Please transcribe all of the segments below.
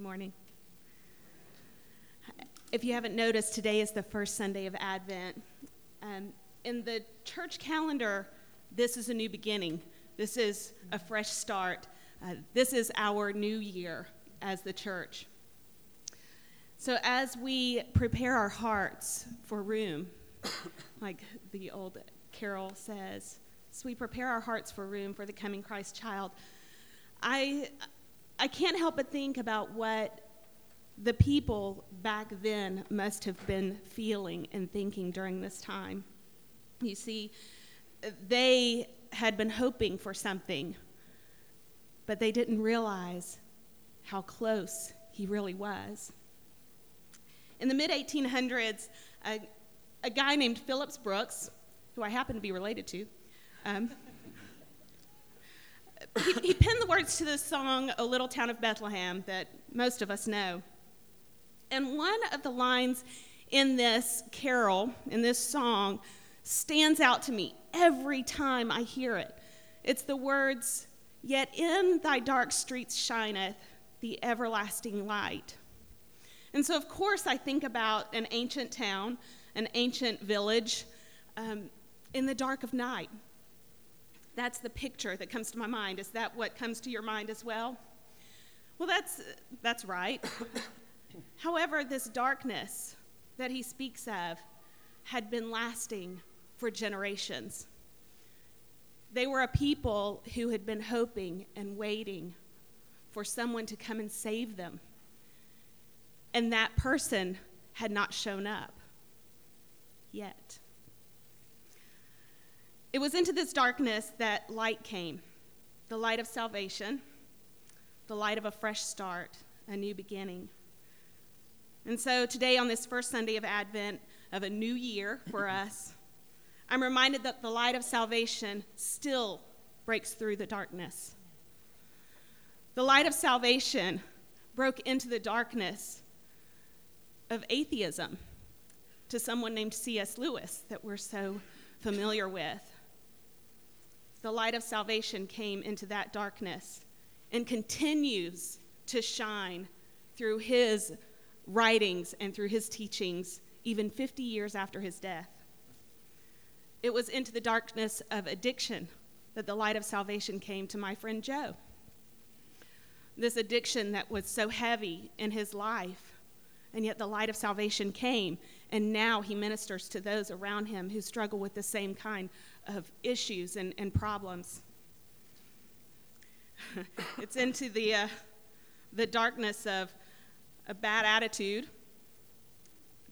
Morning. If you haven't noticed, today is the first Sunday of Advent. Um, in the church calendar, this is a new beginning. This is a fresh start. Uh, this is our new year as the church. So, as we prepare our hearts for room, like the old carol says, as we prepare our hearts for room for the coming Christ child, I, I can't help but think about what the people back then must have been feeling and thinking during this time. You see, they had been hoping for something, but they didn't realize how close he really was. In the mid 1800s, a, a, guy named Phillips Brooks, who I happen to be related to, um, he, he penned the words to the song, O Little Town of Bethlehem, that most of us know. And one of the lines in this carol, in this song, stands out to me every time I hear it. It's the words, Yet in thy dark streets shineth the everlasting light. And so, of course, I think about an ancient town, an ancient village um, in the dark of night. That's the picture that comes to my mind. Is that what comes to your mind as well? Well, that's, that's right. However, this darkness that he speaks of had been lasting for generations. They were a people who had been hoping and waiting for someone to come and save them. And that person had not shown up yet. It was into this darkness that light came the light of salvation, the light of a fresh start, a new beginning. And so today, on this first Sunday of Advent of a new year for us, I'm reminded that the light of salvation still breaks through the darkness. The light of salvation broke into the darkness of atheism to someone named C.S. Lewis that we're so familiar with. The light of salvation came into that darkness and continues to shine through his writings and through his teachings, even 50 years after his death. It was into the darkness of addiction that the light of salvation came to my friend Joe. This addiction that was so heavy in his life, and yet the light of salvation came, and now he ministers to those around him who struggle with the same kind of issues and, and problems. it's into the, uh, the darkness of a bad attitude,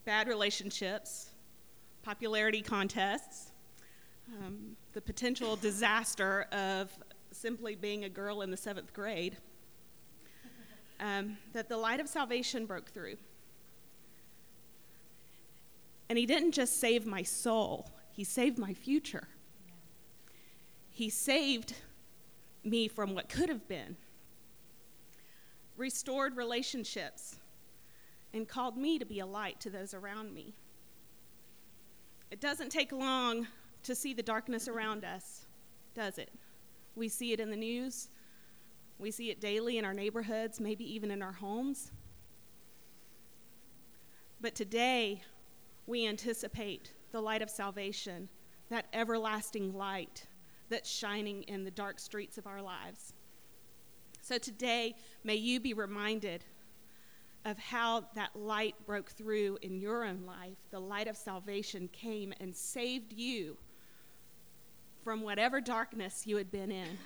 bad relationships, popularity contests, um, the potential disaster of simply being a girl in the seventh grade, um, that the light of salvation broke through. And he didn't just save my soul, he saved my future. He saved me from what could have been, restored relationships, and called me to be a light to those around me. It doesn't take long to see the darkness around us, does it? We see it in the news, we see it daily in our neighborhoods, maybe even in our homes. But today, we anticipate the light of salvation, that everlasting light that's shining in the dark streets of our lives. So today, may you be reminded of how that light broke through in your own life. The light of salvation came and saved you from whatever darkness you had been in.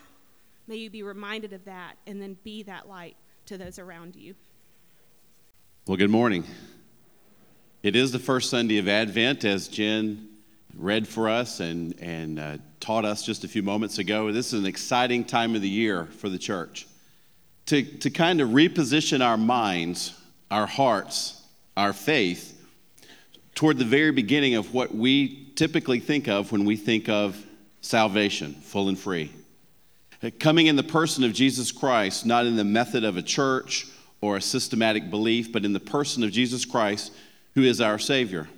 May you be reminded of that and then be that light to those around you. Well, good morning. It is the first Sunday of Advent, as Jen read for us and, and uh, taught us just a few moments ago. This is an exciting time of the year for the church to, to kind of reposition our minds our hearts, our faith, toward the very beginning of what we typically think of when we think of salvation, full and free. Coming in the person of Jesus Christ, not in the method of a church or a systematic belief, but in the person of Jesus Christ, who is our Savior.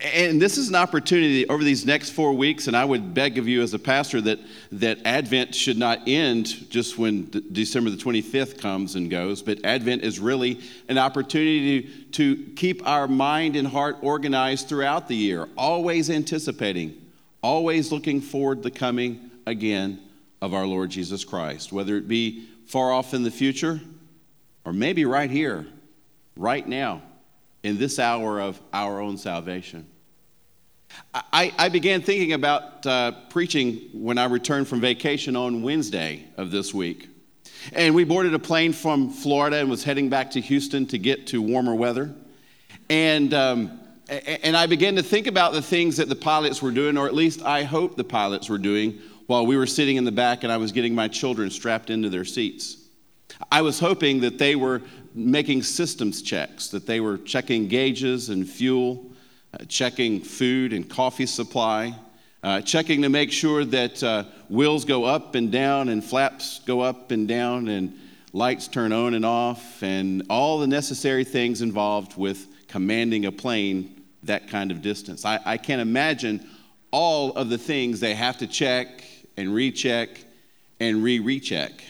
And this is an opportunity over these next four weeks, and I would beg of you as a pastor that, that Advent should not end just when December the 25th comes and goes, but Advent is really an opportunity to, to keep our mind and heart organized throughout the year, always anticipating, always looking forward to the coming again of our Lord Jesus Christ, whether it be far off in the future or maybe right here, right now in this hour of our own salvation. I, I began thinking about uh, preaching when I returned from vacation on Wednesday of this week. And we boarded a plane from Florida and was heading back to Houston to get to warmer weather. And, um, and I began to think about the things that the pilots were doing, or at least I hope the pilots were doing, while we were sitting in the back and I was getting my children strapped into their seats. I was hoping that they were making systems checks, that they were checking gauges and fuel, uh, checking food and coffee supply, uh, checking to make sure that uh, wheels go up and down and flaps go up and down and lights turn on and off, and all the necessary things involved with commanding a plane that kind of distance. I, I can't imagine all of the things they have to check and recheck and re recheck.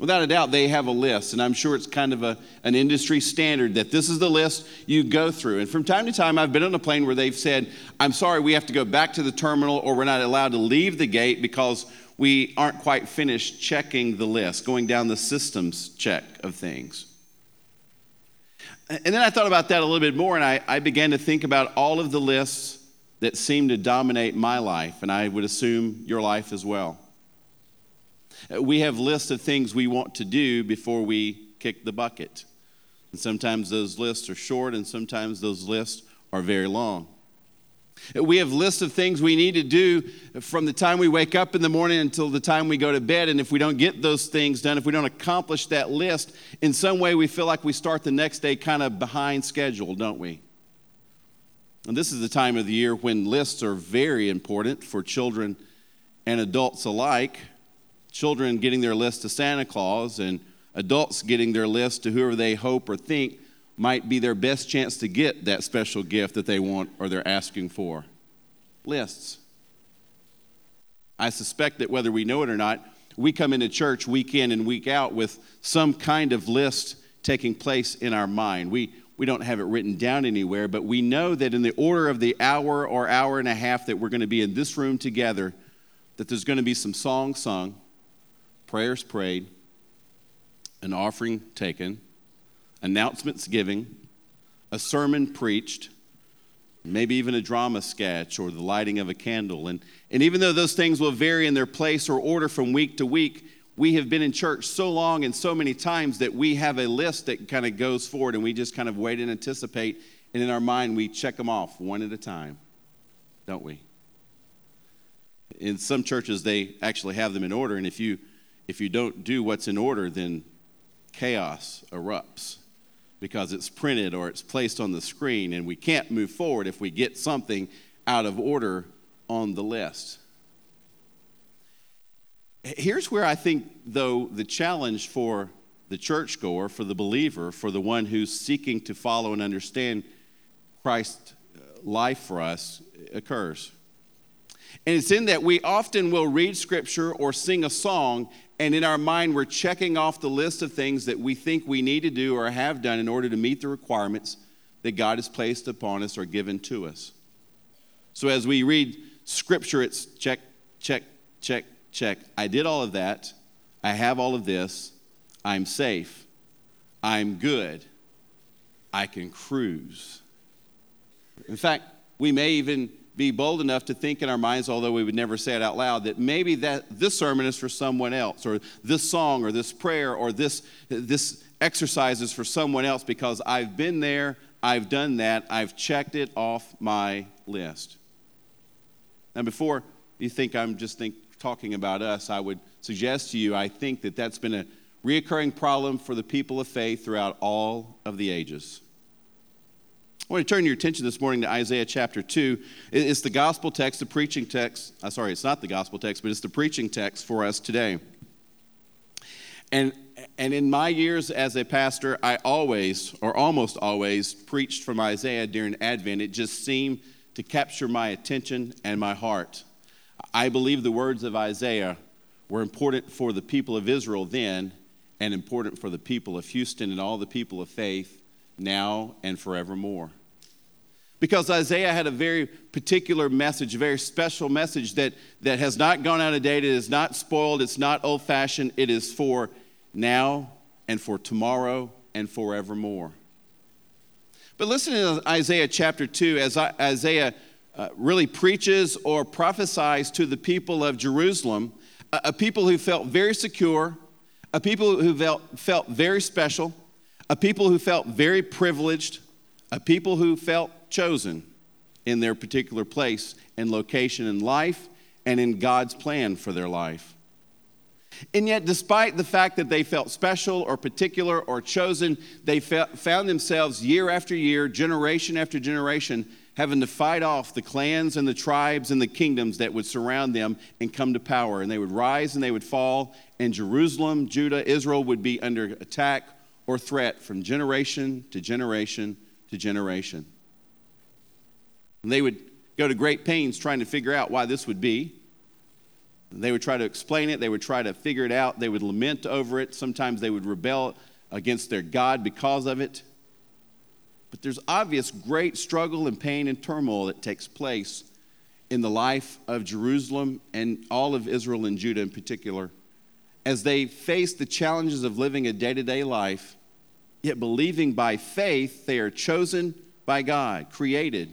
Without a doubt, they have a list, and I'm sure it's kind of a, an industry standard that this is the list you go through. And from time to time, I've been on a plane where they've said, I'm sorry, we have to go back to the terminal, or we're not allowed to leave the gate because we aren't quite finished checking the list, going down the systems check of things. And then I thought about that a little bit more, and I, I began to think about all of the lists that seem to dominate my life, and I would assume your life as well. We have lists of things we want to do before we kick the bucket. And sometimes those lists are short, and sometimes those lists are very long. We have lists of things we need to do from the time we wake up in the morning until the time we go to bed. And if we don't get those things done, if we don't accomplish that list, in some way we feel like we start the next day kind of behind schedule, don't we? And this is the time of the year when lists are very important for children and adults alike children getting their list to Santa Claus and adults getting their list to whoever they hope or think might be their best chance to get that special gift that they want or they're asking for. Lists. I suspect that whether we know it or not, we come into church week in and week out with some kind of list taking place in our mind. We, we don't have it written down anywhere, but we know that in the order of the hour or hour and a half that we're going to be in this room together, that there's going to be some songs sung, prayers prayed, an offering taken, announcements given, a sermon preached, maybe even a drama sketch or the lighting of a candle. And, and even though those things will vary in their place or order from week to week, we have been in church so long and so many times that we have a list that kind of goes forward and we just kind of wait and anticipate. And in our mind, we check them off one at a time, don't we? In some churches, they actually have them in order. And if you if you don't do what's in order, then chaos erupts because it's printed or it's placed on the screen, and we can't move forward if we get something out of order on the list. Here's where I think, though, the challenge for the churchgoer, for the believer, for the one who's seeking to follow and understand Christ's uh, life for us occurs. And it's in that we often will read scripture or sing a song and in our mind, we're checking off the list of things that we think we need to do or have done in order to meet the requirements that God has placed upon us or given to us. So as we read scripture, it's check, check, check, check. I did all of that. I have all of this. I'm safe. I'm good. I can cruise. In fact, we may even be bold enough to think in our minds, although we would never say it out loud, that maybe that this sermon is for someone else, or this song, or this prayer, or this, this exercise is for someone else because I've been there, I've done that, I've checked it off my list. Now, before you think I'm just think, talking about us, I would suggest to you, I think that that's been a reoccurring problem for the people of faith throughout all of the ages. I want to turn your attention this morning to Isaiah chapter 2. It's the gospel text, the preaching text. Uh, sorry, it's not the gospel text, but it's the preaching text for us today. And, And in my years as a pastor, I always, or almost always, preached from Isaiah during Advent. It just seemed to capture my attention and my heart. I believe the words of Isaiah were important for the people of Israel then and important for the people of Houston and all the people of faith now and forevermore. Because Isaiah had a very particular message, a very special message that, that has not gone out of date, it is not spoiled, it's not old fashioned, it is for now and for tomorrow and forevermore. But listen to Isaiah chapter 2 as Isaiah uh, really preaches or prophesies to the people of Jerusalem, a, people who felt very secure, a people who felt very special, a people who felt very privileged, a people who felt chosen in their particular place and location in life and in God's plan for their life. And yet, despite the fact that they felt special or particular or chosen, they found themselves year after year, generation after generation, having to fight off the clans and the tribes and the kingdoms that would surround them and come to power. And they would rise and they would fall, and Jerusalem, Judah, Israel would be under attack or threat from generation to generation to generation. And they would go to great pains trying to figure out why this would be. They would try to explain it, they would try to figure it out, they would lament over it. Sometimes they would rebel against their God because of it. But there's obvious great struggle and pain and turmoil that takes place in the life of Jerusalem and all of Israel and Judah in particular as they face the challenges of living a day to day life, yet believing by faith they are chosen by God, created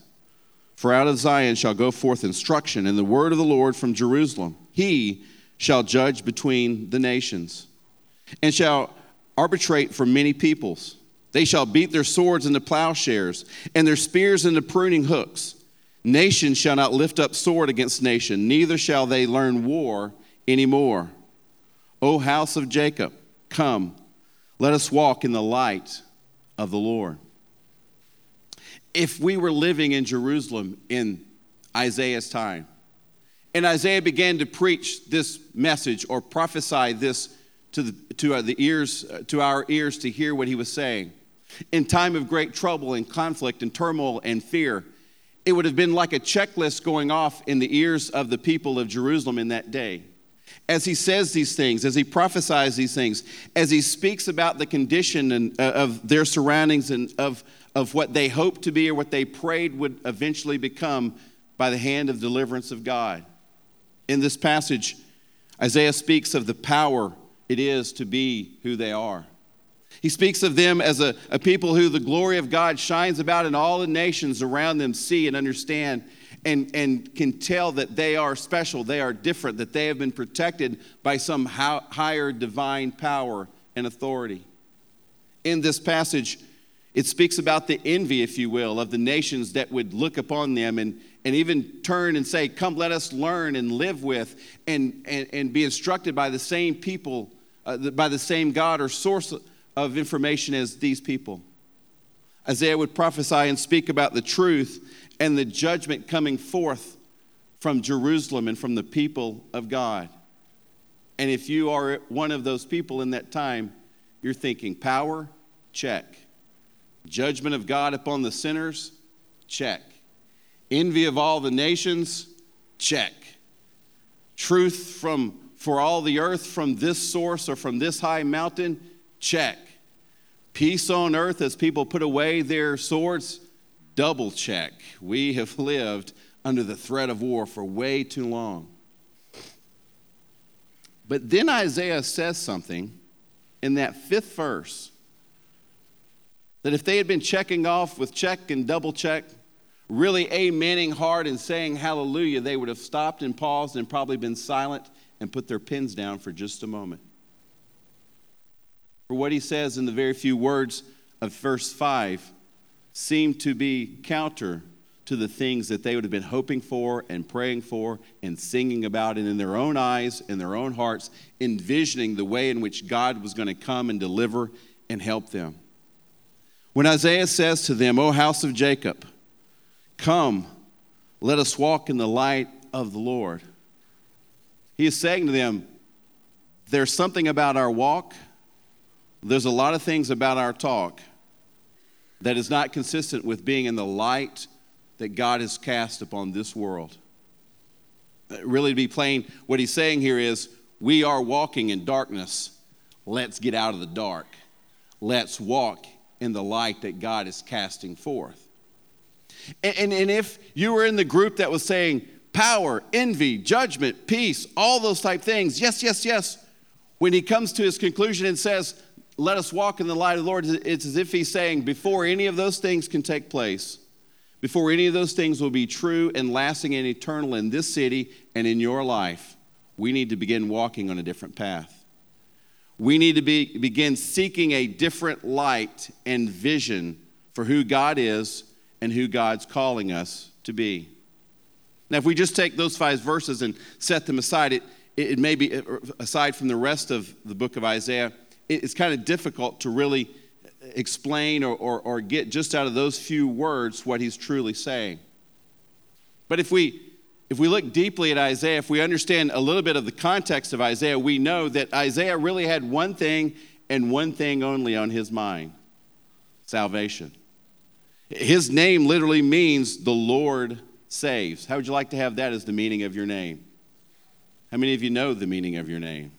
For out of Zion shall go forth instruction, and the word of the Lord from Jerusalem. He shall judge between the nations, and shall arbitrate for many peoples. They shall beat their swords into plowshares, and their spears into pruning hooks. Nation shall not lift up sword against nation, neither shall they learn war anymore. O house of Jacob, come, let us walk in the light of the Lord if we were living in Jerusalem in Isaiah's time, and Isaiah began to preach this message or prophesy this to the, to uh, the ears, uh, to our ears to hear what he was saying. In time of great trouble and conflict and turmoil and fear, it would have been like a checklist going off in the ears of the people of Jerusalem in that day. As he says these things, as he prophesies these things, as he speaks about the condition and, uh, of their surroundings and of of what they hoped to be or what they prayed would eventually become by the hand of deliverance of God. In this passage, Isaiah speaks of the power it is to be who they are. He speaks of them as a, a people who the glory of God shines about, and all the nations around them see and understand and, and can tell that they are special, they are different, that they have been protected by some higher divine power and authority. In this passage, it speaks about the envy, if you will, of the nations that would look upon them and, and even turn and say, Come, let us learn and live with and, and, and be instructed by the same people, uh, by the same God or source of information as these people. Isaiah would prophesy and speak about the truth and the judgment coming forth from Jerusalem and from the people of God. And if you are one of those people in that time, you're thinking, Power? Check. Judgment of God upon the sinners? Check. Envy of all the nations? Check. Truth from for all the earth from this source or from this high mountain? Check. Peace on earth as people put away their swords? Double check. We have lived under the threat of war for way too long. But then Isaiah says something in that fifth verse that if they had been checking off with check and double check, really amening hard and saying hallelujah, they would have stopped and paused and probably been silent and put their pens down for just a moment. for what he says in the very few words of verse 5 seem to be counter to the things that they would have been hoping for and praying for and singing about, and in their own eyes, in their own hearts, envisioning the way in which God was going to come and deliver and help them. When Isaiah says to them, O house of Jacob, come, let us walk in the light of the Lord, he is saying to them, There's something about our walk, there's a lot of things about our talk that is not consistent with being in the light that God has cast upon this world. Really, to be plain, what he's saying here is we are walking in darkness. Let's get out of the dark. Let's walk in the light that God is casting forth. And, and, and if you were in the group that was saying power, envy, judgment, peace, all those type things, yes, yes, yes, when he comes to his conclusion and says, let us walk in the light of the Lord, it's as if he's saying, before any of those things can take place, before any of those things will be true and lasting and eternal in this city and in your life, we need to begin walking on a different path. We need to be, begin seeking a different light and vision for who God is and who God's calling us to be. Now, if we just take those five verses and set them aside, it, it may be, uh, aside from the rest of the book of Isaiah, it's kind of difficult to really explain or, or, or get just out of those few words what he's truly saying. But if we if we look deeply at Isaiah, if we understand a little bit of the context of Isaiah, we know that Isaiah really had one thing and one thing only on his mind salvation. His name literally means the Lord saves. How would you like to have that as the meaning of your name? How many of you know the meaning of your name?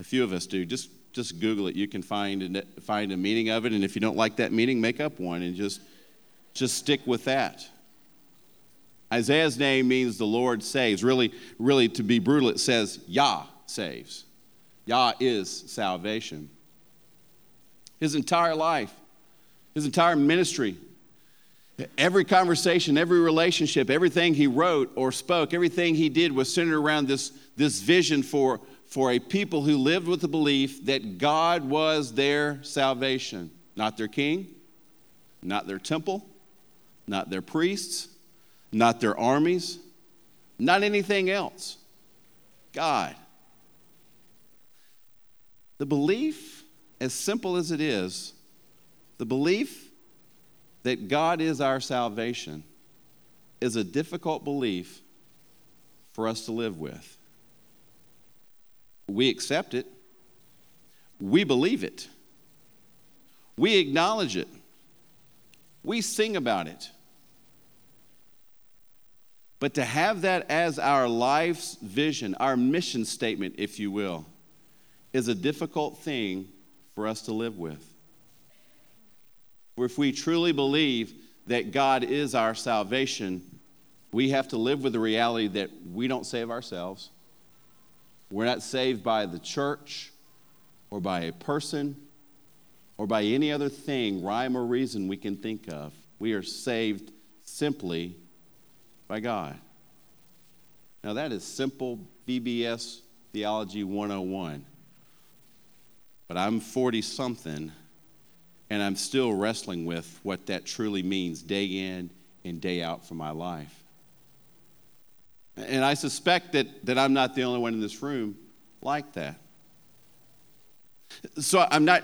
A few of us do. Just just Google it. You can find a, find a meaning of it, and if you don't like that meaning, make up one and just just stick with that. Isaiah's name means the Lord saves. Really, really, to be brutal, it says Yah saves. Yah is salvation. His entire life, his entire ministry, every conversation, every relationship, everything he wrote or spoke, everything he did was centered around this, this vision for, for a people who lived with the belief that God was their salvation, not their king, not their temple, not their priests, not their armies, not anything else. God. The belief, as simple as it is, the belief that God is our salvation is a difficult belief for us to live with. We accept it, we believe it, we acknowledge it, we sing about it. But to have that as our life's vision, our mission statement, if you will, is a difficult thing for us to live with. For if we truly believe that God is our salvation, we have to live with the reality that we don't save ourselves. We're not saved by the church or by a person or by any other thing, rhyme or reason we can think of. We are saved simply by God. Now, that is simple BBS Theology 101. But I'm 40 something, and I'm still wrestling with what that truly means day in and day out for my life. And I suspect that, that I'm not the only one in this room like that. So I'm not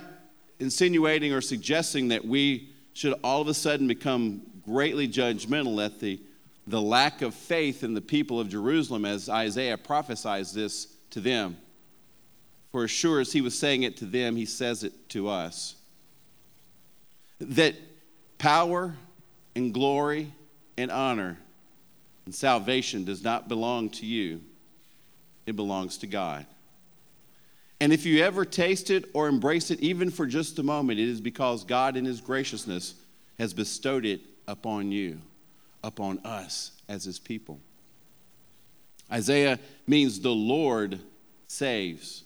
insinuating or suggesting that we should all of a sudden become greatly judgmental at the, the lack of faith in the people of Jerusalem as Isaiah prophesies this to them. For as sure as he was saying it to them, he says it to us. That power and glory and honor and salvation does not belong to you, it belongs to God. And if you ever taste it or embrace it, even for just a moment, it is because God, in His graciousness, has bestowed it upon you, upon us as His people. Isaiah means the Lord saves.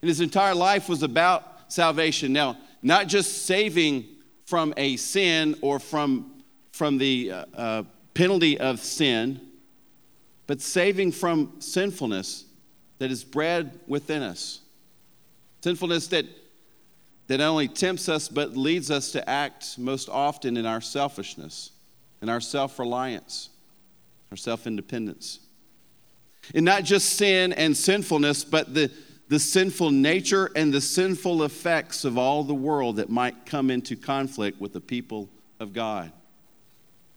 And his entire life was about salvation. Now, not just saving from a sin or from, from the uh, uh, penalty of sin, but saving from sinfulness that is bred within us. Sinfulness that, that not only tempts us but leads us to act most often in our selfishness, in our self reliance, our self independence. And not just sin and sinfulness, but the, the sinful nature and the sinful effects of all the world that might come into conflict with the people of God.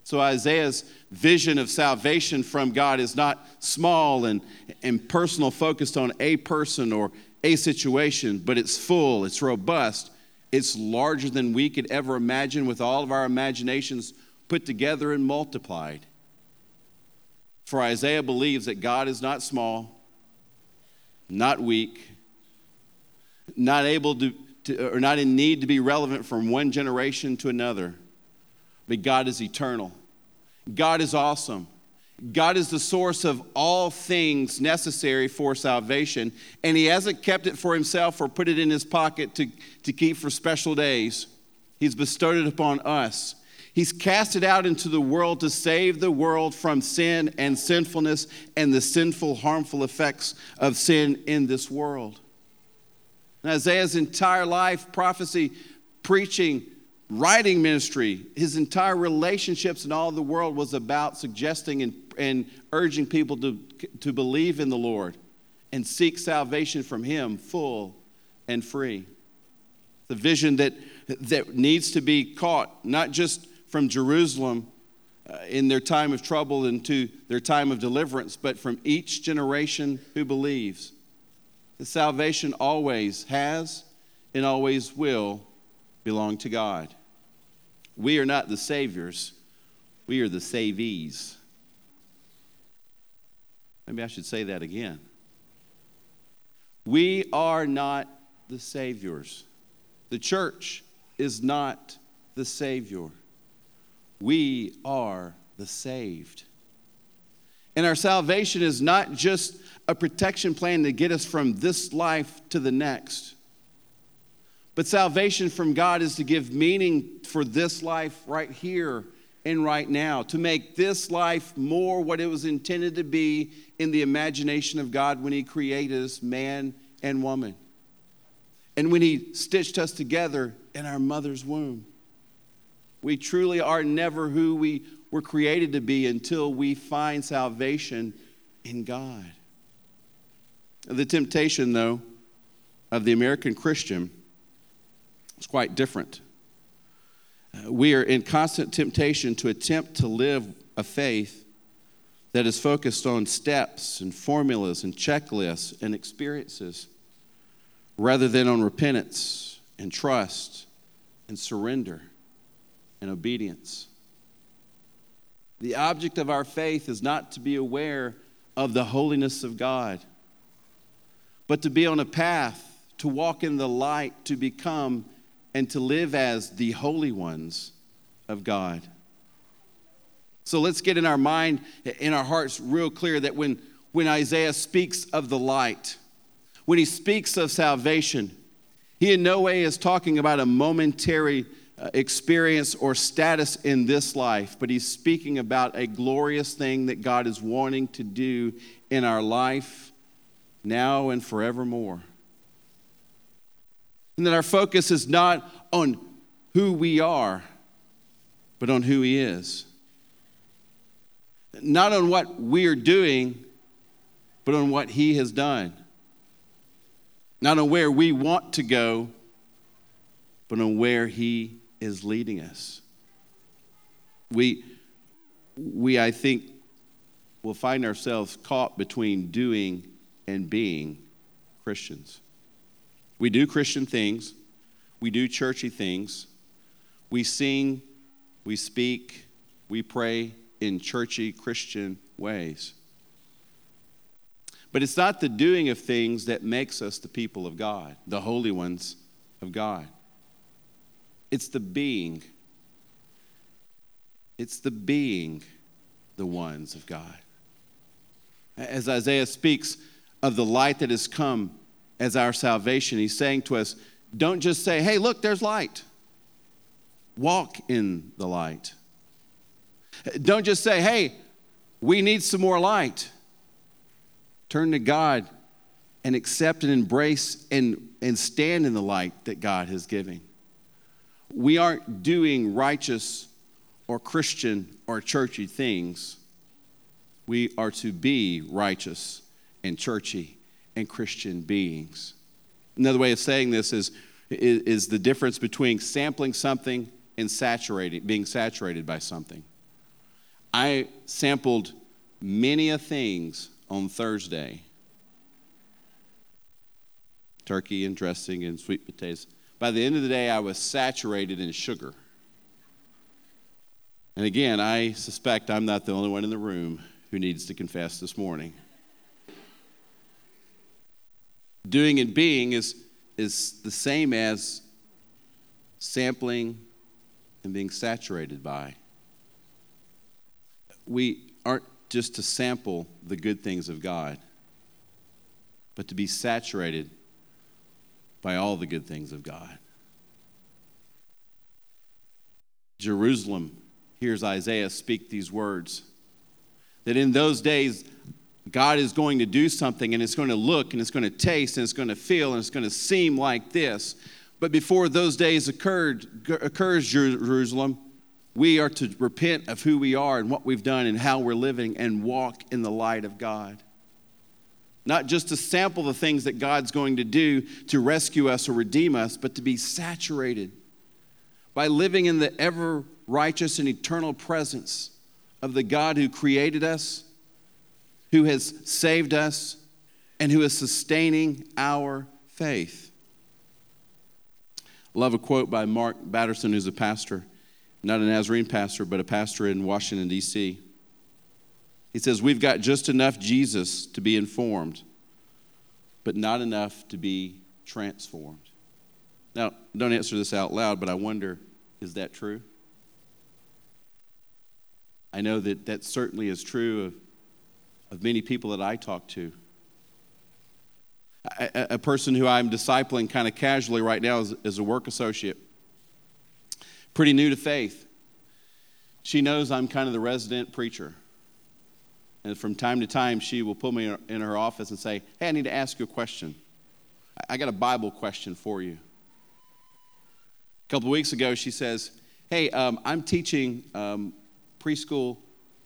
So Isaiah's vision of salvation from God is not small and, and personal, focused on a person or a situation, but it's full, it's robust, it's larger than we could ever imagine with all of our imaginations put together and multiplied. For Isaiah believes that God is not small, not weak, not able to, to, or not in need to be relevant from one generation to another, but God is eternal. God is awesome. God is the source of all things necessary for salvation, and He hasn't kept it for Himself or put it in His pocket to, to keep for special days. He's bestowed it upon us. He's cast it out into the world to save the world from sin and sinfulness and the sinful, harmful effects of sin in this world. And Isaiah's entire life, prophecy, preaching, writing ministry, his entire relationships in all the world was about suggesting and, and urging people to, to believe in the Lord and seek salvation from Him full and free. The vision that, that needs to be caught, not just from Jerusalem uh, in their time of trouble and to their time of deliverance, but from each generation who believes. The salvation always has and always will belong to God. We are not the saviors, we are the savees. Maybe I should say that again. We are not the saviors. The church is not the savior. We are the saved. And our salvation is not just a protection plan to get us from this life to the next. But salvation from God is to give meaning for this life right here and right now, to make this life more what it was intended to be in the imagination of God when He created us, man and woman. And when He stitched us together in our mother's womb. We truly are never who we were created to be until we find salvation in God. The temptation, though, of the American Christian is quite different. Uh, we are in constant temptation to attempt to live a faith that is focused on steps and formulas and checklists and experiences rather than on repentance and trust and surrender and obedience. The object of our faith is not to be aware of the holiness of God, but to be on a path to walk in the light, to become and to live as the holy ones of God. So let's get in our mind, in our hearts, real clear that when, when Isaiah speaks of the light, when he speaks of salvation, he in no way is talking about a momentary Uh, experience or status in this life, but he's speaking about a glorious thing that God is wanting to do in our life now and forevermore. And that our focus is not on who we are, but on who he is. Not on what we are doing, but on what he has done. Not on where we want to go, but on where he is leading us. We, we, I think, will find ourselves caught between doing and being Christians. We do Christian things, we do churchy things, we sing, we speak, we pray in churchy Christian ways. But it's not the doing of things that makes us the people of God, the holy ones of God. It's the being. It's the being the ones of God. As Isaiah speaks of the light that has come as our salvation, he's saying to us, don't just say, hey, look, there's light. Walk in the light. Don't just say, hey, we need some more light. Turn to God and accept and embrace and, and stand in the light that God has given. We aren't doing righteous or Christian or churchy things. We are to be righteous and churchy and Christian beings. Another way of saying this is, is, is the difference between sampling something and saturating, being saturated by something. I sampled many a things on Thursday turkey and dressing and sweet potatoes. By the end of the day, I was saturated in sugar. And again, I suspect I'm not the only one in the room who needs to confess this morning. Doing and being is, is the same as sampling and being saturated by. We aren't just to sample the good things of God, but to be saturated by all the good things of God. Jerusalem hears Isaiah speak these words that in those days, God is going to do something and it's going to look and it's going to taste and it's going to feel and it's going to seem like this. But before those days occurred, occurs, Jerusalem, we are to repent of who we are and what we've done and how we're living and walk in the light of God not just to sample the things that God's going to do to rescue us or redeem us, but to be saturated by living in the ever righteous and eternal presence of the God who created us, who has saved us, and who is sustaining our faith. I love a quote by Mark Batterson, who's a pastor, not a Nazarene pastor, but a pastor in Washington, D.C. He says, We've got just enough Jesus to be informed, but not enough to be transformed. Now, don't answer this out loud, but I wonder is that true? I know that that certainly is true of, of many people that I talk to. A, a person who I'm discipling kind of casually right now is, is a work associate, pretty new to faith. She knows I'm kind of the resident preacher. And from time to time, she will pull me in her office and say, Hey, I need to ask you a question. I got a Bible question for you. A couple of weeks ago, she says, Hey, um, I'm teaching um, preschool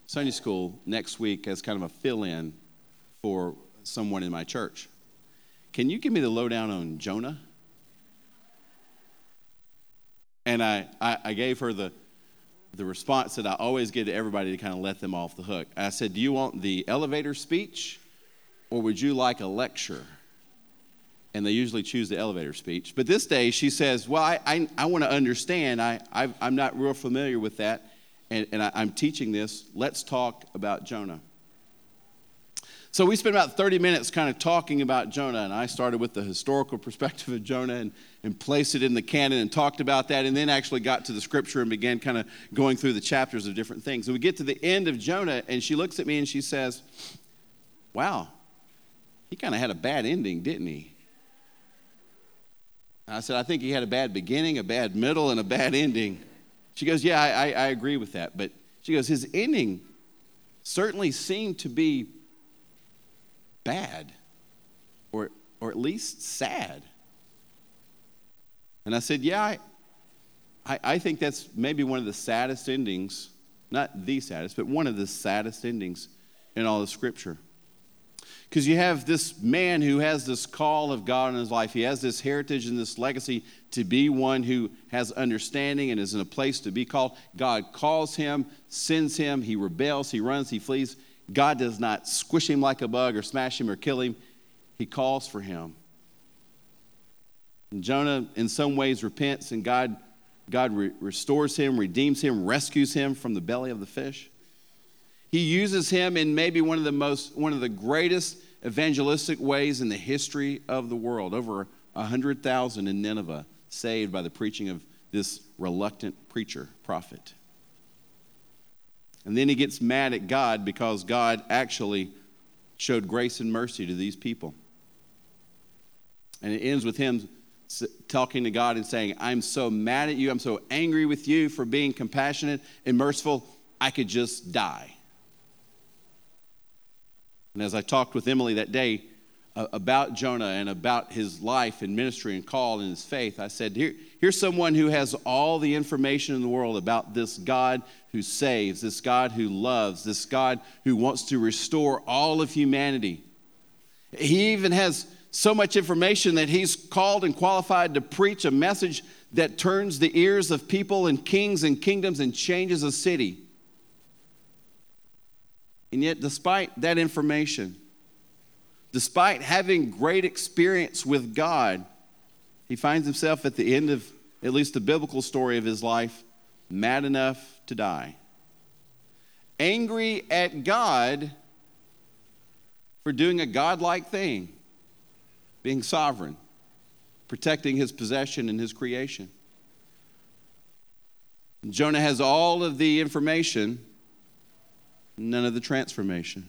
Sunday school next week as kind of a fill in for someone in my church. Can you give me the lowdown on Jonah? And I, I, I gave her the, the response that I always give to everybody to kind of let them off the hook. I said, Do you want the elevator speech or would you like a lecture? And they usually choose the elevator speech. But this day she says, Well, I, I, I want to understand. I, I, am not real familiar with that. And, and I, I'm teaching this. Let's talk about Jonah. So we spent about 30 minutes kind of talking about Jonah, and I started with the historical perspective of Jonah and, and placed it in the canon and talked about that, and then actually got to the scripture and began kind of going through the chapters of different things. And we get to the end of Jonah, and she looks at me and she says, Wow, he kind of had a bad ending, didn't he? I said, I think he had a bad beginning, a bad middle, and a bad ending. She goes, Yeah, I, I, I agree with that. But she goes, His ending certainly seemed to be bad or, or at least sad. And I said, Yeah, I, I, I think that's maybe one of the saddest endings, not the saddest, but one of the saddest endings in all of Scripture. Because you have this man who has this call of God in his life. He has this heritage and this legacy to be one who has understanding and is in a place to be called. God calls him, sends him, he rebels, he runs, he flees. God does not squish him like a bug or smash him or kill him. He calls for him. And Jonah, in some ways, repents, and God, God re- restores him, redeems him, rescues him from the belly of the fish. He uses him in maybe one of the most, one of the greatest evangelistic ways in the history of the world. Over 100,000 in Nineveh saved by the preaching of this reluctant preacher, prophet. And then he gets mad at God because God actually showed grace and mercy to these people. And it ends with him talking to God and saying, I'm so mad at you. I'm so angry with you for being compassionate and merciful. I could just die. And as I talked with Emily that day, about Jonah and about his life and ministry and call and his faith, I said, Here, here's someone who has all the information in the world about this God who saves, this God who loves, this God who wants to restore all of humanity. He even has so much information that he's called and qualified to preach a message that turns the ears of people and kings and kingdoms and changes a city. And yet, despite that information, despite having great experience with God, he finds himself at the end of at least the biblical story of his life mad enough to die. Angry at God for doing a godlike thing, being sovereign, protecting his possession and his creation. Jonah has all of the information, none of the transformation.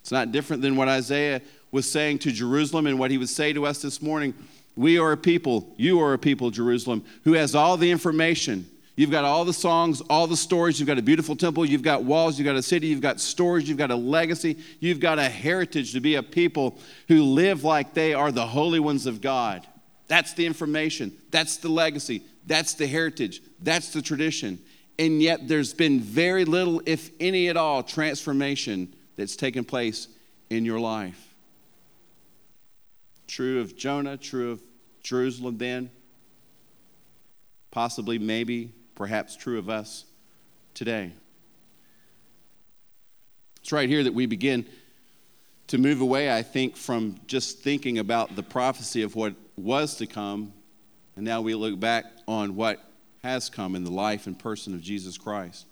It's not different than what Isaiah was saying to Jerusalem and what he would say to us this morning. We are a people, you are a people, Jerusalem, who has all the information. You've got all the songs, all the stories. You've got a beautiful temple. You've got walls. You've got a city. You've got stories. You've got a legacy. You've got a heritage to be a people who live like they are the holy ones of God. That's the information. That's the legacy. That's the heritage. That's the tradition. And yet, there's been very little, if any at all, transformation that's taken place in your life. True of Jonah, true of Jerusalem then, possibly, maybe, perhaps true of us today. It's right here that we begin to move away, I think, from just thinking about the prophecy of what was to come, and now we look back on what has come in the life and person of Jesus Christ.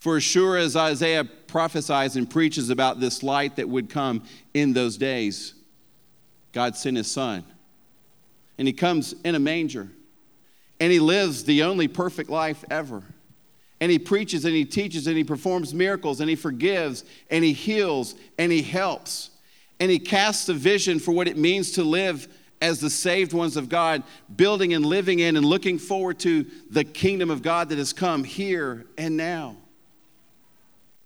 For as sure as Isaiah prophesies and preaches about this light that would come in those days, God sent his son. And he comes in a manger. And he lives the only perfect life ever. And he preaches and he teaches and he performs miracles and he forgives and he heals and he helps. And he casts a vision for what it means to live as the saved ones of God, building and living in and looking forward to the kingdom of God that has come here and now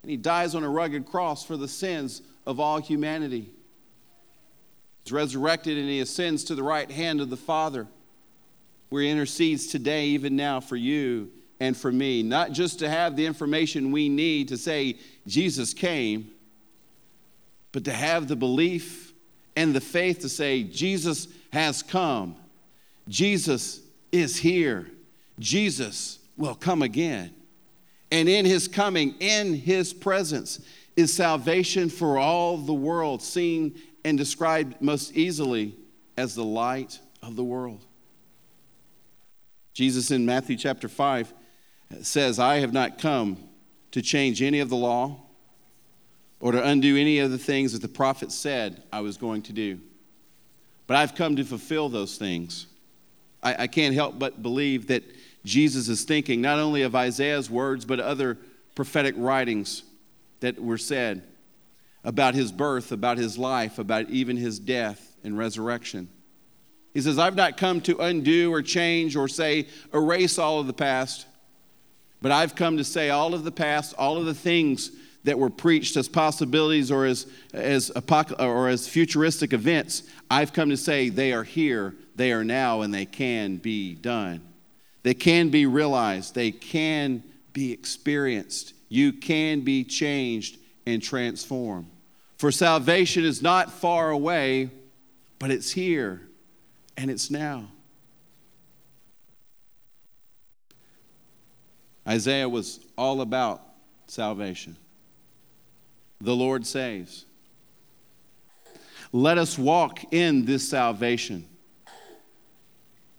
and he dies on a rugged cross for the sins of all humanity. Resurrected and he ascends to the right hand of the Father, where he intercedes today, even now, for you and for me. Not just to have the information we need to say Jesus came, but to have the belief and the faith to say Jesus has come, Jesus is here, Jesus will come again. And in his coming, in his presence, is salvation for all the world, seen and described most easily as the light of the world. Jesus in Matthew chapter 5 says, I have not come to change any of the law or to undo any of the things that the prophet said I was going to do. But I've come to fulfill those things. I, I can't help but believe that Jesus is thinking not only of Isaiah's words, but other prophetic writings that were said about his birth, about his life, about even his death and resurrection. He says, I've not come to undo or change or say, erase all of the past, but I've come to say all of the past, all of the things that were preached as possibilities or as, as, apoc- or as futuristic events, I've come to say they are here, they are now, and they can be done. They can be realized, they can be experienced. You can be changed and transform. For salvation is not far away, but it's here and it's now. Isaiah was all about salvation. The Lord saves. Let us walk in this salvation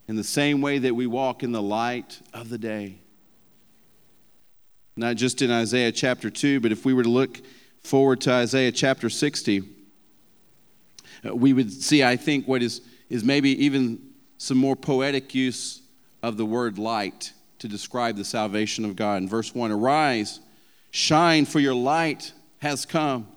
in the same way that we walk in the light of the day. Not just in Isaiah chapter 2, but if we were to look forward to Isaiah chapter 60, uh, we would see, I think, what is, is maybe even some more poetic use of the word light to describe the salvation of God. In verse 1 Arise, shine, for your light has come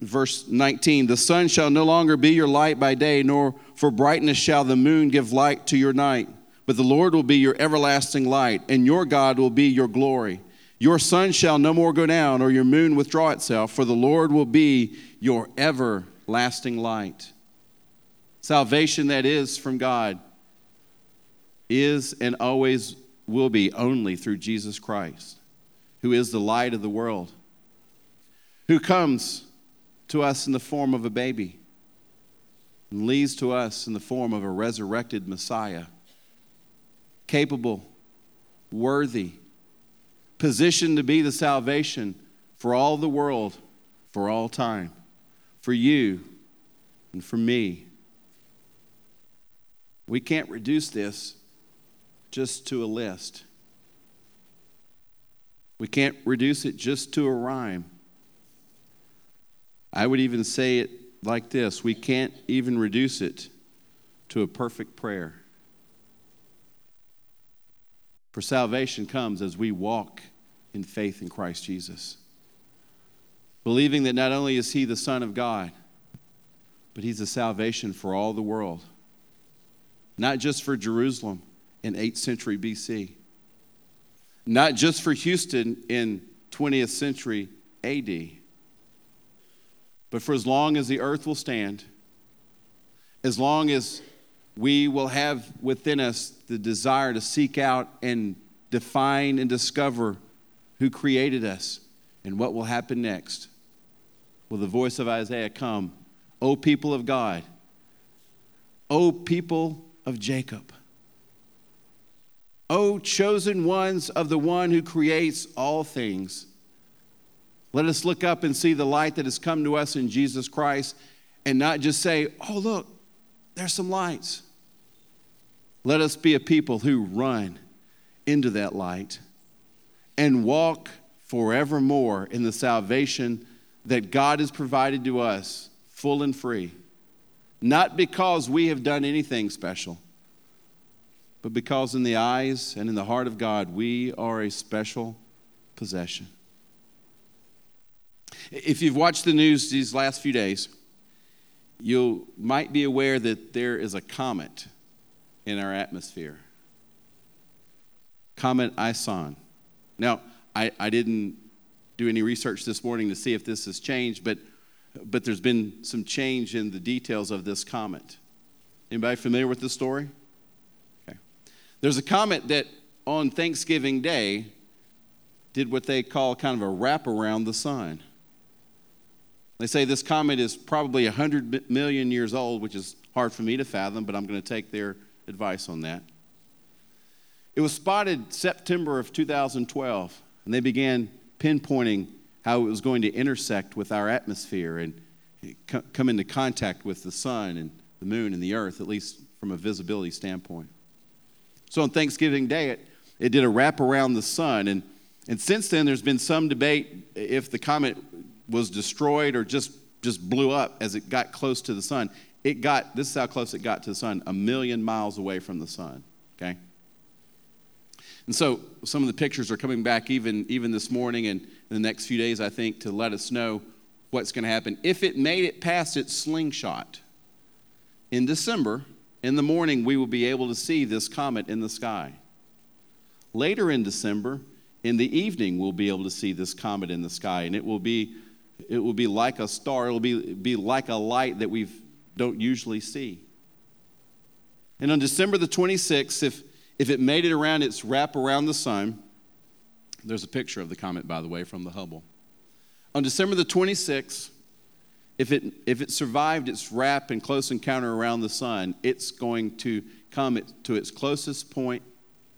Verse 19 The sun shall no longer be your light by day, nor for brightness shall the moon give light to your night. But the Lord will be your everlasting light, and your God will be your glory. Your sun shall no more go down, or your moon withdraw itself, for the Lord will be your everlasting light. Salvation that is from God is and always will be only through Jesus Christ, who is the light of the world, who comes to us in the form of a baby and leads to us in the form of a resurrected Messiah, capable, worthy, positioned to be the salvation for all the world, for all time, for you and for me. We can't reduce this just to a list. We can't reduce it just to a rhyme. I would even say it like this we can't even reduce it to a perfect prayer. For salvation comes as we walk in faith in Christ Jesus, believing that not only is He the Son of God, but He's the salvation for all the world not just for Jerusalem in 8th century BC, not just for Houston in 20th century AD, but for as long as the earth will stand, as long as we will have within us the desire to seek out and define and discover who created us and what will happen next. Will the voice of Isaiah come, O people of God, O people of Jacob. O chosen ones of the one who creates all things, let us look up and see the light that has come to us in Jesus Christ and not just say, oh, look, there's some lights. Let us be a people who run into that light and walk forevermore in the salvation that God has provided to us full and free. Not because we have done anything special, but because in the eyes and in the heart of God, we are a special possession. If you've watched the news these last few days, you might be aware that there is a comet in our atmosphere. Comet ISON. Now, I, I didn't do any research this morning to see if this has changed, but but there's been some change in the details of this comet. Anybody familiar with this story? Okay. There's a comet that on Thanksgiving Day did what they call kind of a wrap around the sun. They say this comet is probably 100 million years old, which is hard for me to fathom, but I'm going to take their advice on that. It was spotted September of 2012, and they began pinpointing how it was going to intersect with our atmosphere and come into contact with the sun and the moon and the earth, at least from a visibility standpoint. So on Thanksgiving Day, it, it did a wrap around the sun. And, and since then, there's been some debate if the comet was destroyed or just, just blew up as it got close to the sun. It got, this is how close it got to the sun, a million miles away from the sun, okay? And so some of the pictures are coming back even, even this morning and in the next few days, I think, to let us know what's going to happen. If it made it past its slingshot in December, in the morning, we will be able to see this comet in the sky. Later in December, in the evening, we'll be able to see this comet in the sky, and it will be, it will be like a star. It will be, be like a light that we don't usually see. And on December the 26th, if if it made it around its wrap around the sun, there's a picture of the comet, by the way, from the Hubble. On December the 26th, if it, if it survived its wrap and close encounter around the sun, it's going to come to its closest point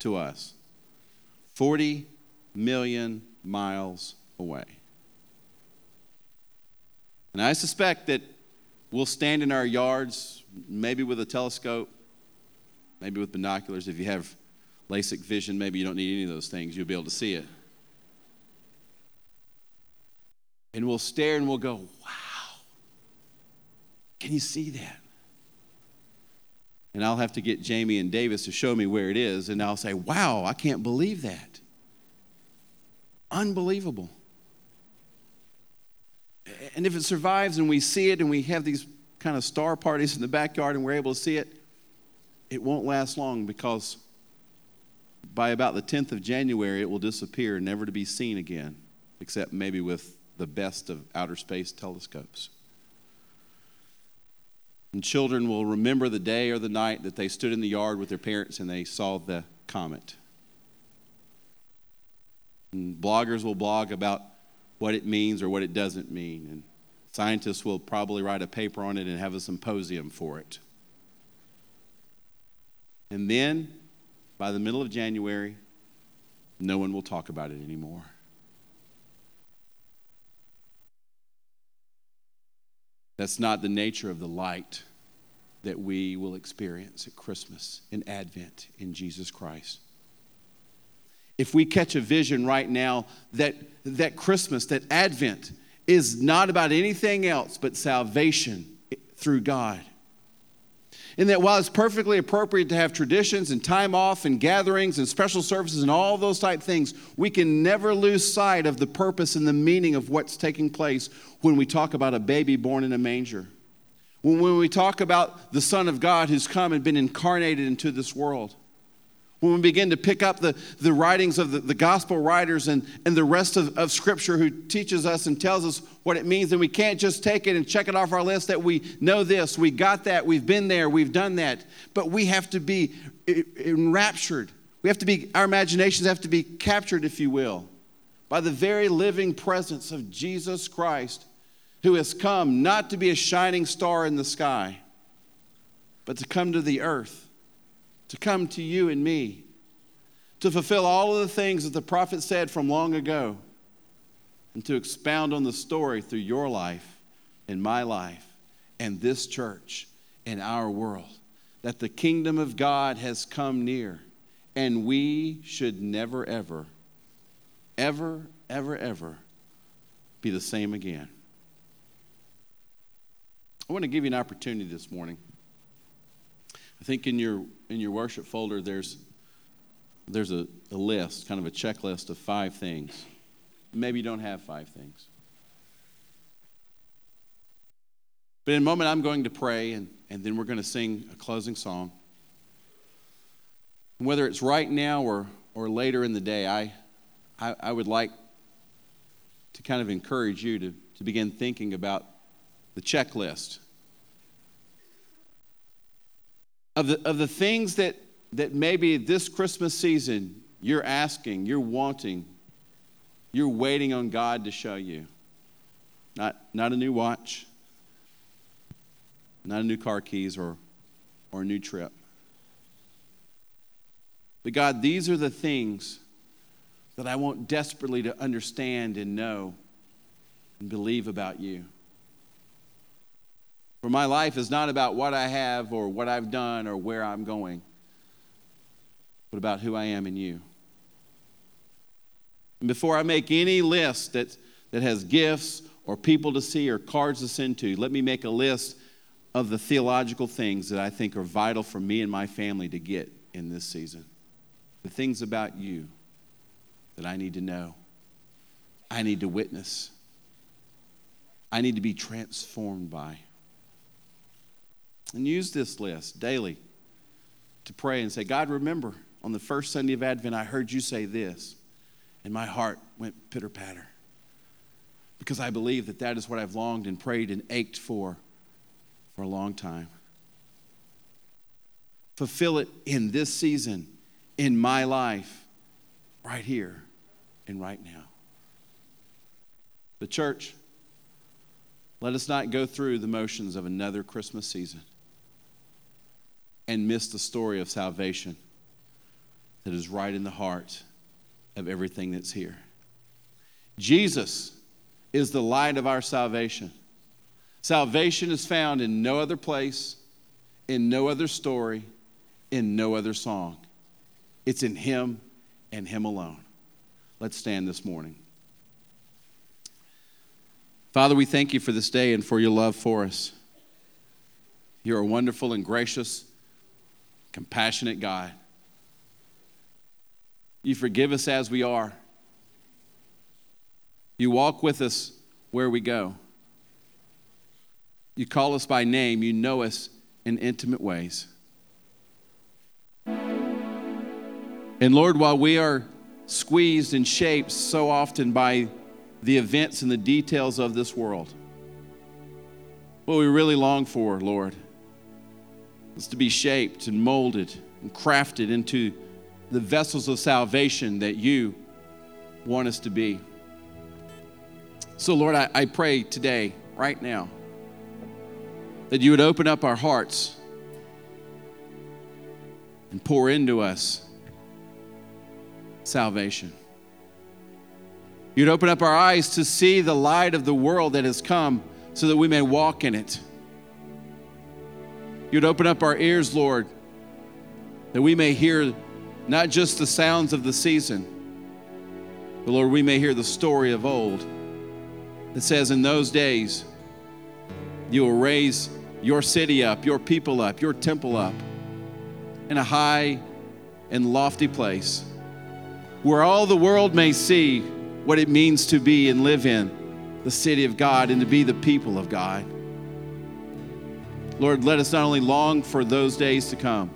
to us 40 million miles away. And I suspect that we'll stand in our yards, maybe with a telescope, maybe with binoculars. If you have LASIK vision, maybe you don't need any of those things. You'll be able to see it. And we'll stare and we'll go, wow, can you see that? And I'll have to get Jamie and Davis to show me where it is, and I'll say, wow, I can't believe that. Unbelievable. And if it survives and we see it and we have these kind of star parties in the backyard and we're able to see it, it won't last long because by about the 10th of January, it will disappear, never to be seen again, except maybe with the best of outer space telescopes. And children will remember the day or the night that they stood in the yard with their parents and they saw the comet. And bloggers will blog about what it means or what it doesn't mean. And scientists will probably write a paper on it and have a symposium for it. And then, by the middle of January, no one will talk about it anymore. That's not the nature of the light that we will experience at Christmas, in Advent, in Jesus Christ. If we catch a vision right now that, that Christmas, that Advent is not about anything else but salvation through God And that while it's perfectly appropriate to have traditions and time off and gatherings and special services and all those type things, we can never lose sight of the purpose and the meaning of what's taking place when we talk about a baby born in a manger. When we talk about the Son of God who's come and been incarnated into this world. When we begin to pick up the, the writings of the, the gospel writers and, and the rest of, of Scripture who teaches us and tells us what it means, and we can't just take it and check it off our list that we know this, we got that, we've been there, we've done that. But we have to be enraptured. We have to be, our imaginations have to be captured, if you will, by the very living presence of Jesus Christ, who has come not to be a shining star in the sky, but to come to the earth to come to you and me, to fulfill all of the things that the prophet said from long ago, and to expound on the story through your life and my life and this church and our world that the kingdom of God has come near, and we should never, ever, ever, ever, ever be the same again. I want to give you an opportunity this morning. I think in your in your worship folder there's there's a, a list, kind of a checklist of five things. Maybe you don't have five things. But in a moment, I'm going to pray, and, and then we're going to sing a closing song. Whether it's right now or, or later in the day, I, I, I would like to kind of encourage you to, to begin thinking about the checklist of the, of the things that, that maybe this Christmas season you're asking, you're wanting, you're waiting on God to show you. Not, not a new watch, not a new car keys or, or a new trip. But God, these are the things that I want desperately to understand and know and believe about you. For my life is not about what I have or what I've done or where I'm going, but about who I am in you. And before I make any list that, that has gifts or people to see or cards to send to, let me make a list of the theological things that I think are vital for me and my family to get in this season. The things about you that I need to know, I need to witness, I need to be transformed by. And use this list daily to pray and say, God, remember, on the first Sunday of Advent, I heard you say this, and my heart went pitter patter. Because I believe that that is what I've longed and prayed and ached for for a long time. Fulfill it in this season, in my life, right here and right now. The church, let us not go through the motions of another Christmas season and miss the story of salvation that is right in the heart of everything that's here. Jesus is the light of our salvation. Salvation is found in no other place, in no other story, in no other song. It's in Him and Him alone. Let's stand this morning. Father, we thank you for this day and for your love for us. You are wonderful and gracious compassionate God. You forgive us as we are. You walk with us where we go. You call us by name. You know us in intimate ways. And Lord, while we are squeezed and shaped so often by the events and the details of this world, what we really long for, Lord, us to be shaped and molded and crafted into the vessels of salvation that you want us to be. So, Lord, I, I pray today, right now, that you would open up our hearts and pour into us salvation. You'd open up our eyes to see the light of the world that has come so that we may walk in it. You'd open up our ears, Lord, that we may hear not just the sounds of the season, but Lord, we may hear the story of old that says, In those days, you will raise your city up, your people up, your temple up in a high and lofty place where all the world may see what it means to be and live in the city of God and to be the people of God. Lord, let us not only long for those days to come,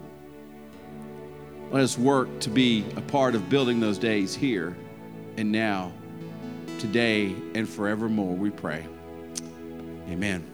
let us work to be a part of building those days here and now, today and forevermore, we pray. Amen.